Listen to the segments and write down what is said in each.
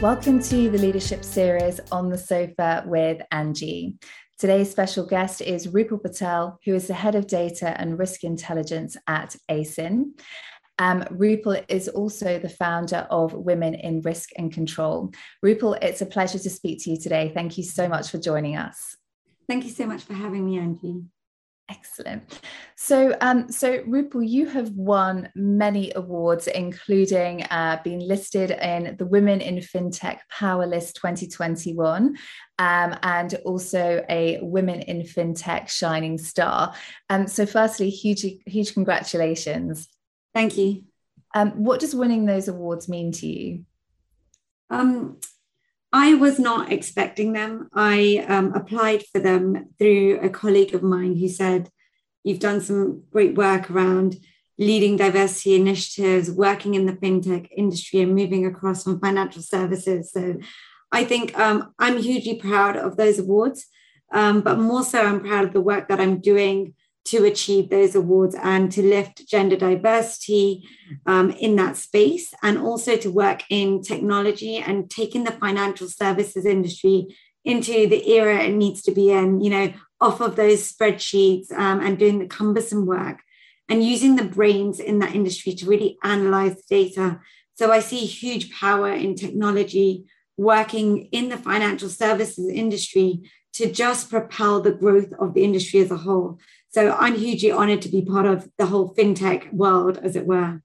Welcome to the leadership series on the sofa with Angie. Today's special guest is Rupal Patel, who is the head of data and risk intelligence at Acin. Um, Rupal is also the founder of Women in Risk and Control. Rupal, it's a pleasure to speak to you today. Thank you so much for joining us. Thank you so much for having me, Angie. Excellent. So, um, so Rupal, you have won many awards, including uh, being listed in the Women in FinTech Power List 2021, um, and also a Women in FinTech Shining Star. Um, so, firstly, huge, huge congratulations. Thank you. Um, what does winning those awards mean to you? Um, I was not expecting them. I um, applied for them through a colleague of mine who said, You've done some great work around leading diversity initiatives, working in the fintech industry, and moving across from financial services. So I think um, I'm hugely proud of those awards, um, but more so, I'm proud of the work that I'm doing to achieve those awards and to lift gender diversity um, in that space and also to work in technology and taking the financial services industry into the era it needs to be in you know off of those spreadsheets um, and doing the cumbersome work and using the brains in that industry to really analyze the data. So i see huge power in technology working in the financial services industry to just propel the growth of the industry as a whole so I'm hugely honored to be part of the whole fintech world, as it were.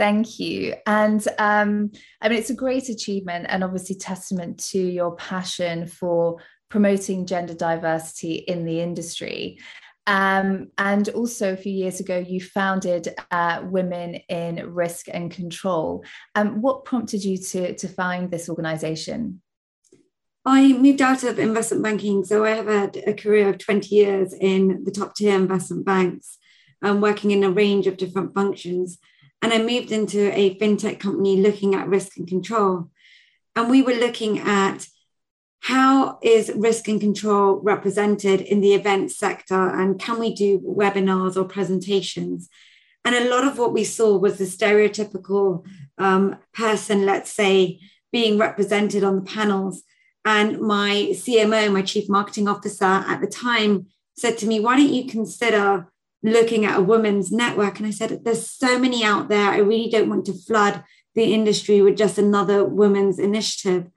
Thank you. And um, I mean, it's a great achievement and obviously testament to your passion for promoting gender diversity in the industry. Um, and also, a few years ago, you founded uh, Women in Risk and Control. Um, what prompted you to, to find this organization? I moved out of investment banking. So I have had a career of 20 years in the top tier investment banks, um, working in a range of different functions. And I moved into a fintech company looking at risk and control. And we were looking at how is risk and control represented in the event sector and can we do webinars or presentations and a lot of what we saw was the stereotypical um, person let's say being represented on the panels and my CMO, my chief marketing officer at the time, said to me, Why don't you consider looking at a women's network? And I said, There's so many out there. I really don't want to flood the industry with just another women's initiative.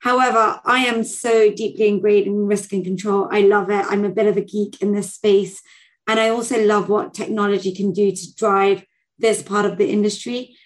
However, I am so deeply ingrained in risk and control. I love it. I'm a bit of a geek in this space. And I also love what technology can do to drive this part of the industry.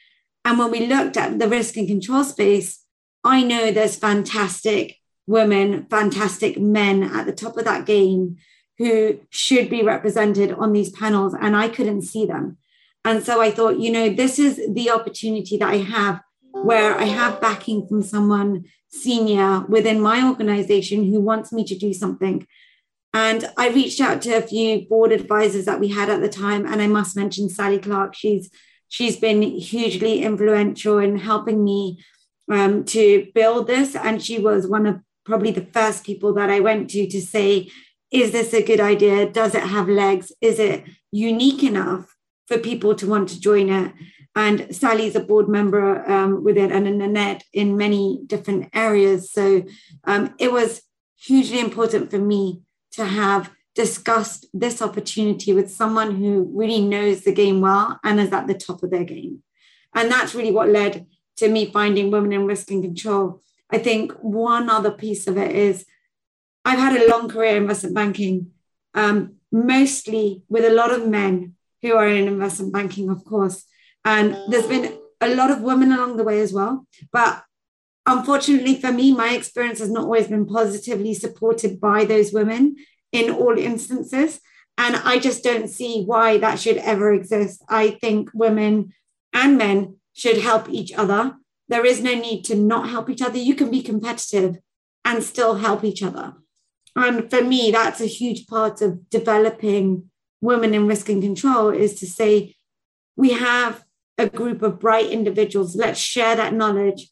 And when we looked at the risk and control space, I know there's fantastic women, fantastic men at the top of that game who should be represented on these panels, and I couldn't see them. And so I thought, you know, this is the opportunity that I have where I have backing from someone senior within my organization who wants me to do something. And I reached out to a few board advisors that we had at the time, and I must mention Sally Clark. She's she's been hugely influential in helping me um, to build this, and she was one of probably the first people that I went to to say, is this a good idea? Does it have legs? Is it unique enough for people to want to join it? And Sally's a board member um, with it and Nanette in many different areas. So um, it was hugely important for me to have discussed this opportunity with someone who really knows the game well and is at the top of their game. And that's really what led to me finding Women in Risk and Control I think one other piece of it is I've had a long career in investment banking, um, mostly with a lot of men who are in investment banking, of course. And there's been a lot of women along the way as well. But unfortunately for me, my experience has not always been positively supported by those women in all instances. And I just don't see why that should ever exist. I think women and men should help each other there is no need to not help each other. You can be competitive and still help each other. And for me, that's a huge part of developing women in risk and control is to say, we have a group of bright individuals. Let's share that knowledge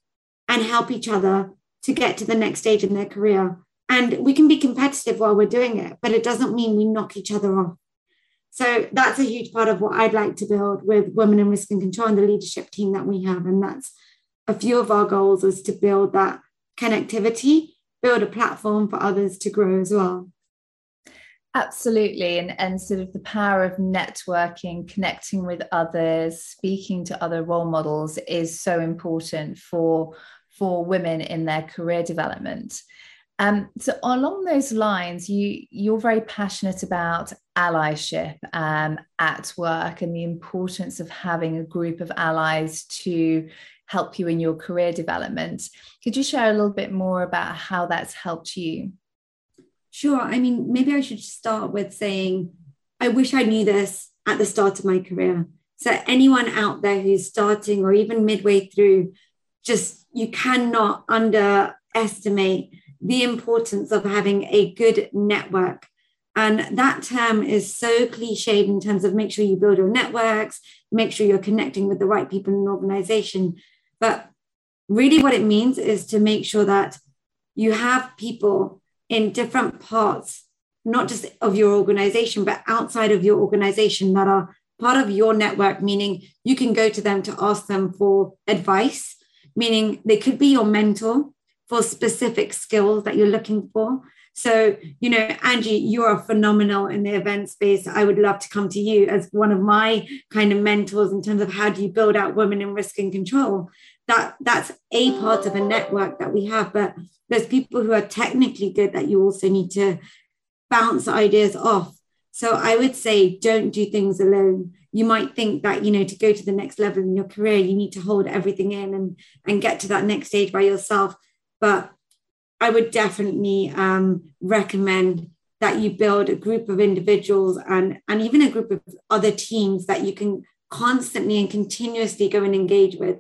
and help each other to get to the next stage in their career. And we can be competitive while we're doing it, but it doesn't mean we knock each other off. So that's a huge part of what I'd like to build with Women in Risk and Control and the leadership team that we have. And that's a few of our goals was to build that connectivity, build a platform for others to grow as well. Absolutely. And, and sort of the power of networking, connecting with others, speaking to other role models is so important for, for women in their career development. Um, so along those lines, you you're very passionate about allyship um, at work and the importance of having a group of allies to help you in your career development. Could you share a little bit more about how that's helped you? Sure. I mean, maybe I should start with saying, I wish I knew this at the start of my career. So, anyone out there who's starting or even midway through, just you cannot underestimate the importance of having a good network. And that term is so cliched in terms of make sure you build your networks, make sure you're connecting with the right people in an organization. But really, what it means is to make sure that you have people in different parts, not just of your organization, but outside of your organization that are part of your network, meaning you can go to them to ask them for advice, meaning they could be your mentor for specific skills that you're looking for. So, you know, Angie, you are phenomenal in the event space. I would love to come to you as one of my kind of mentors in terms of how do you build out women in risk and control. That that's a part of a network that we have, but there's people who are technically good that you also need to bounce ideas off. So I would say don't do things alone. You might think that, you know, to go to the next level in your career, you need to hold everything in and, and get to that next stage by yourself. But I would definitely um, recommend that you build a group of individuals and, and even a group of other teams that you can constantly and continuously go and engage with.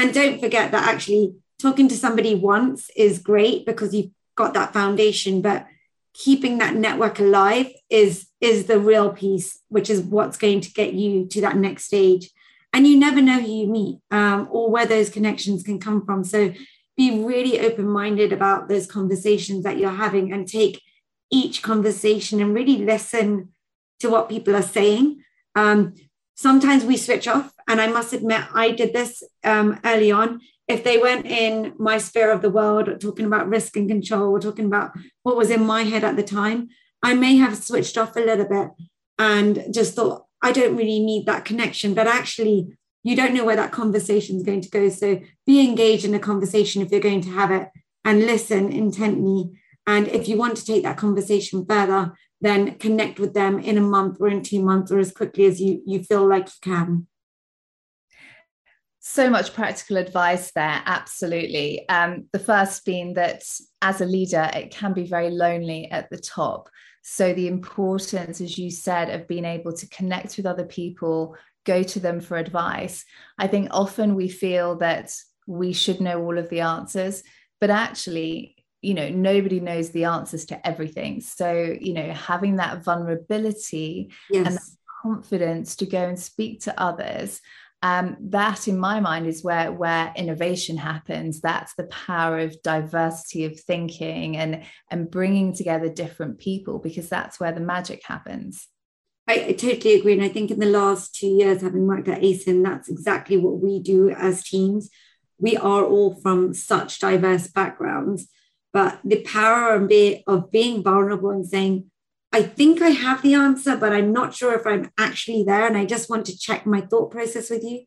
And don't forget that actually talking to somebody once is great because you've got that foundation, but keeping that network alive is is the real piece, which is what's going to get you to that next stage. And you never know who you meet um, or where those connections can come from. So be really open minded about those conversations that you're having and take each conversation and really listen to what people are saying. Um, sometimes we switch off, and I must admit, I did this um, early on if they went in my sphere of the world talking about risk and control talking about what was in my head at the time, I may have switched off a little bit and just thought, I don't really need that connection. But actually, you don't know where that conversation is going to go. So be engaged in a conversation if you're going to have it and listen intently. And if you want to take that conversation further, then connect with them in a month or in two months or as quickly as you, you feel like you can so much practical advice there absolutely. Um, the first being that as a leader it can be very lonely at the top. So the importance as you said of being able to connect with other people go to them for advice. I think often we feel that we should know all of the answers but actually you know nobody knows the answers to everything. So you know having that vulnerability yes. and that confidence to go and speak to others um, that in my mind is where where innovation happens. That's the power of diversity of thinking and and bringing together different people because that's where the magic happens. I, totally agree. And i think in the last two years having worked at Acin that's exactly what we do as teams. We are all from such diverse backgrounds but the power of being vulnerable and saying I think I have the answer, but I'm not sure if I'm actually there. And I just want to check my thought process with you.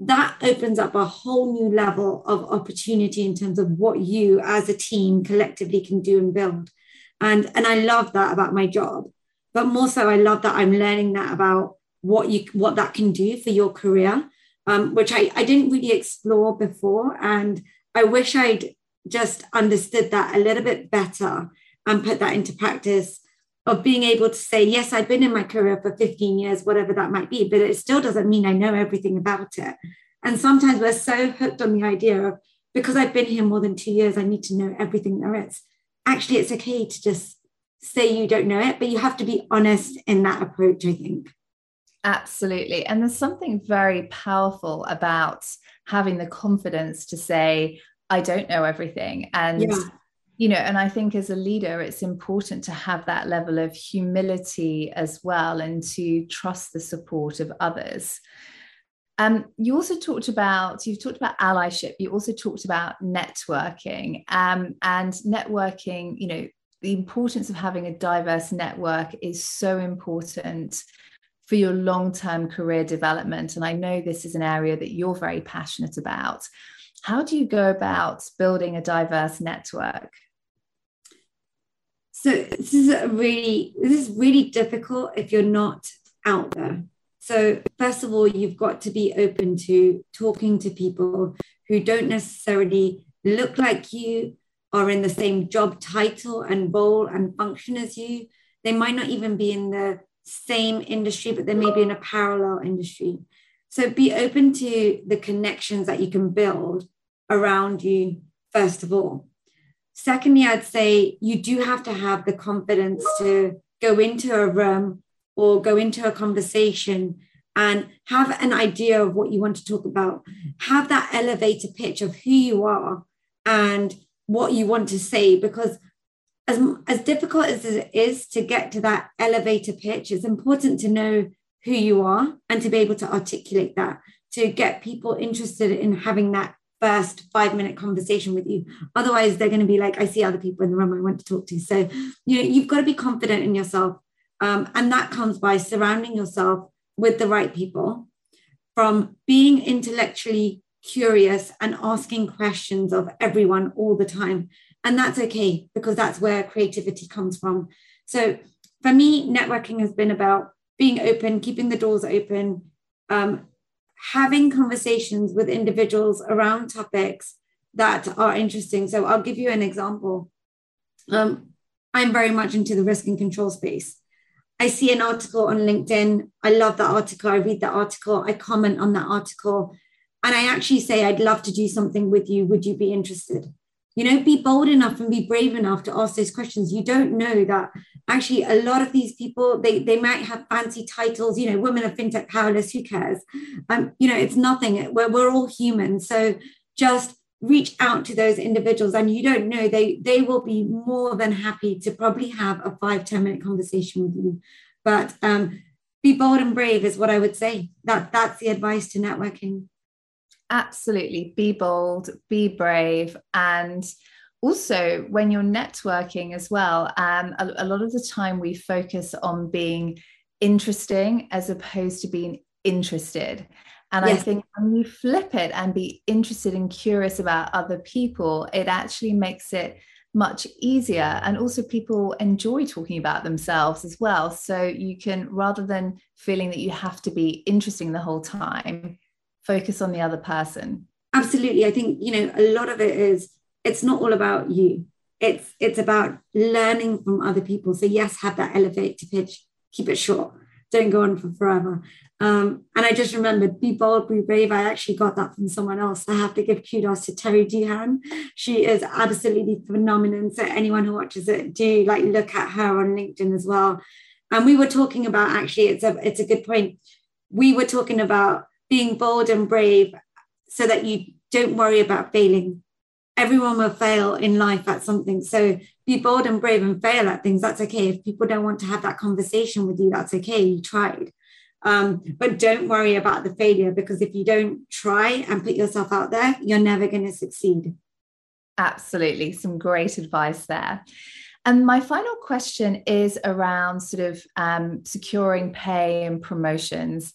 That opens up a whole new level of opportunity in terms of what you as a team collectively can do and build. And, and I love that about my job. But more so, I love that I'm learning that about what you what that can do for your career, um, which I, I didn't really explore before. And I wish I'd just understood that a little bit better and put that into practice of being able to say, yes, I've been in my career for 15 years, whatever that might be, but it still doesn't mean I know everything about it. And sometimes we're so hooked on the idea of, because I've been here more than two years, I need to know everything there is. Actually, it's okay to just say you don't know it, but you have to be honest in that approach, I think. Absolutely. And there's something very powerful about having the confidence to say, I don't know everything. And yeah you know and i think as a leader it's important to have that level of humility as well and to trust the support of others Um, you also talked about you've talked about allyship. You also talked about networking, um, and networking. You know, the importance of having a diverse network is so important for your long-term career development. And I know this is an area that you're very passionate about. How do you go about building a diverse network? So this is a really this is really difficult if you're not out there. So first of all, you've got to be open to talking to people who don't necessarily look like you, are in the same job title and role and function as you. They might not even be in the same industry, but they may be in a parallel industry. So be open to the connections that you can build around you, first of all. Secondly, I'd say you do have to have the confidence to go into a room or go into a conversation and have an idea of what you want to talk about. Have that elevator pitch of who you are and what you want to say because as, as difficult as it is to get to that elevator pitch, it's important to know who you are and to be able to articulate that to get people interested in having that first five minute conversation with you. Otherwise, they're going to be like, I see other people in the room I want to talk to. So, you know, you've got to be confident in yourself. Um, and that comes by surrounding yourself with the right people, from being intellectually curious and asking questions of everyone all the time. And that's okay because that's where creativity comes from. So, for me, networking has been about being open, keeping the doors open, um, having conversations with individuals around topics that are interesting. So I'll give you an example. Um, I'm very much into the risk and control space. I see an article on LinkedIn. I love that article. I read that article. I comment on that article. And I actually say, I'd love to do something with you. Would you be interested? You know, be bold enough and be brave enough to ask those questions. You don't know that actually a lot of these people they they might have fancy titles you know women of fintech Power List who cares? Um you know it's nothing. We're, we're all human. So just reach out to those individuals and you don't know they they will be more than happy to probably have a five ten minute conversation with you. But um be bold and brave is what i would say. That that's the advice to networking. Absolutely. Be bold be brave and also when you're networking as well um, a, a lot of the time we focus on being interesting as opposed to being interested and yes. I think when you flip it and be interested and curious about other people, it actually makes it much easier. And also, people enjoy talking about themselves as well. So you can, rather than feeling that you have to be interesting the whole time, focus on the other person. Absolutely. I think, you know, a lot of it is it's not all about you. It's it's about learning from other people. So yes, have that elevator pitch, keep it short, don't go on for forever. Um, and I just remembered, be bold, be brave. I actually got that from someone else. I have to give kudos to Terri Duhon. She is absolutely phenomenal. So anyone who watches it, do like look at her on LinkedIn as well. And we were talking about actually, it's a it's a good point. We were talking about being bold and brave so that you don't worry about failing everyone will fail in life at something. So be bold and brave and fail at things. That's okay. If people don't want to have that conversation with you, that's okay. You tried. Um, but don't worry about the failure because if you don't try and put yourself out there, you're never going to succeed. Absolutely. Some great advice there. And my final question is around sort of um, securing pay and promotions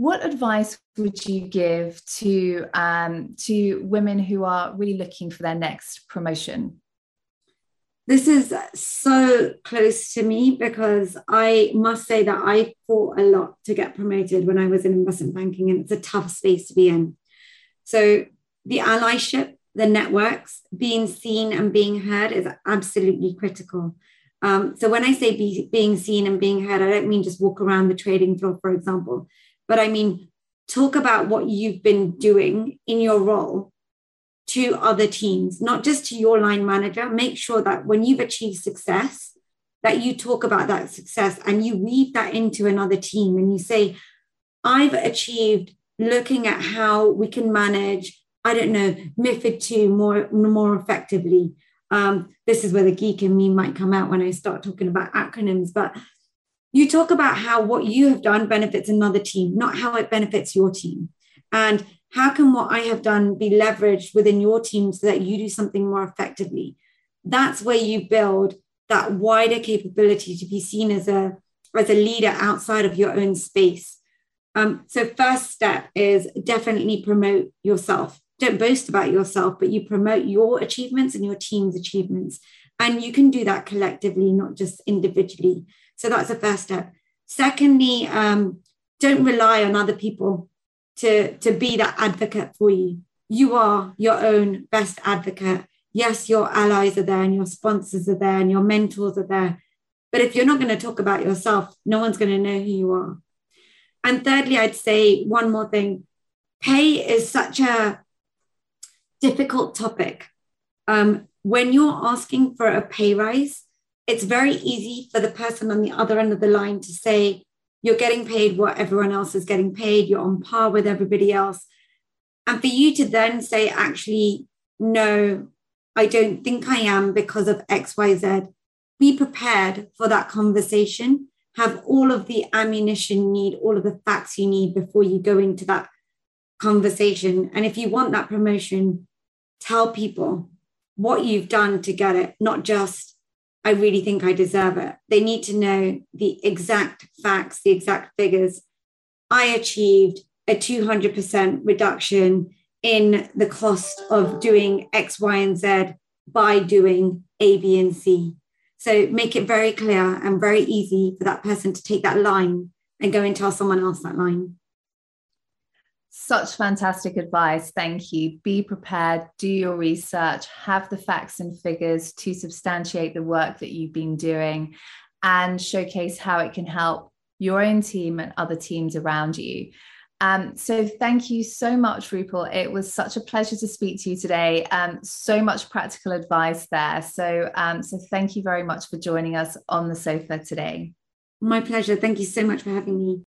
what advice would you give to um, to women who are really looking for their next promotion? This is so close to me because I must say that I fought a lot to get promoted when I was in investment banking, and it's a tough space to be in. So the allyship, the networks, being seen and being heard is absolutely critical. Um, so when I say be, being seen and being heard, I don't mean just walk around the trading floor, for example but I mean, talk about what you've been doing in your role to other teams, not just to your line manager. Make sure that when you've achieved success, that you talk about that success and you weave that into another team and you say, I've achieved looking at how we can manage, I don't know, MIFID 2 more, more effectively. Um, this is where the geek in me might come out when I start talking about acronyms, but you talk about how what you have done benefits another team, not how it benefits your team. And how can what I have done be leveraged within your team so that you do something more effectively? That's where you build that wider capability to be seen as a as a leader outside of your own space. Um, so first step is definitely promote yourself. Don't boast about yourself, but you promote your achievements and your team's achievements. And you can do that collectively, not just individually. So that's the first step. Secondly, um, don't rely on other people to, to be that advocate for you. You are your own best advocate. Yes, your allies are there and your sponsors are there and your mentors are there. But if you're not going to talk about yourself, no one's going to know who you are. And thirdly, I'd say one more thing pay is such a difficult topic. Um, when you're asking for a pay rise, it's very easy for the person on the other end of the line to say, you're getting paid what everyone else is getting paid, you're on par with everybody else. And for you to then say, actually, no, I don't think I am because of XYZ, be prepared for that conversation. Have all of the ammunition you need, all of the facts you need before you go into that conversation. And if you want that promotion, tell people what you've done to get it, not just, I really think I deserve it. They need to know the exact facts, the exact figures. I achieved a 200% reduction in the cost of doing X, Y, and Z by doing A, B, and C. So make it very clear and very easy for that person to take that line and go and tell someone else that line. Such fantastic advice. Thank you. Be prepared, do your research, have the facts and figures to substantiate the work that you've been doing and showcase how it can help your own team and other teams around you. Um, so thank you so much, Rupal. It was such a pleasure to speak to you today. Um, so much practical advice there. So, um, so thank you very much for joining us on the sofa today. My pleasure. Thank you so much for having me.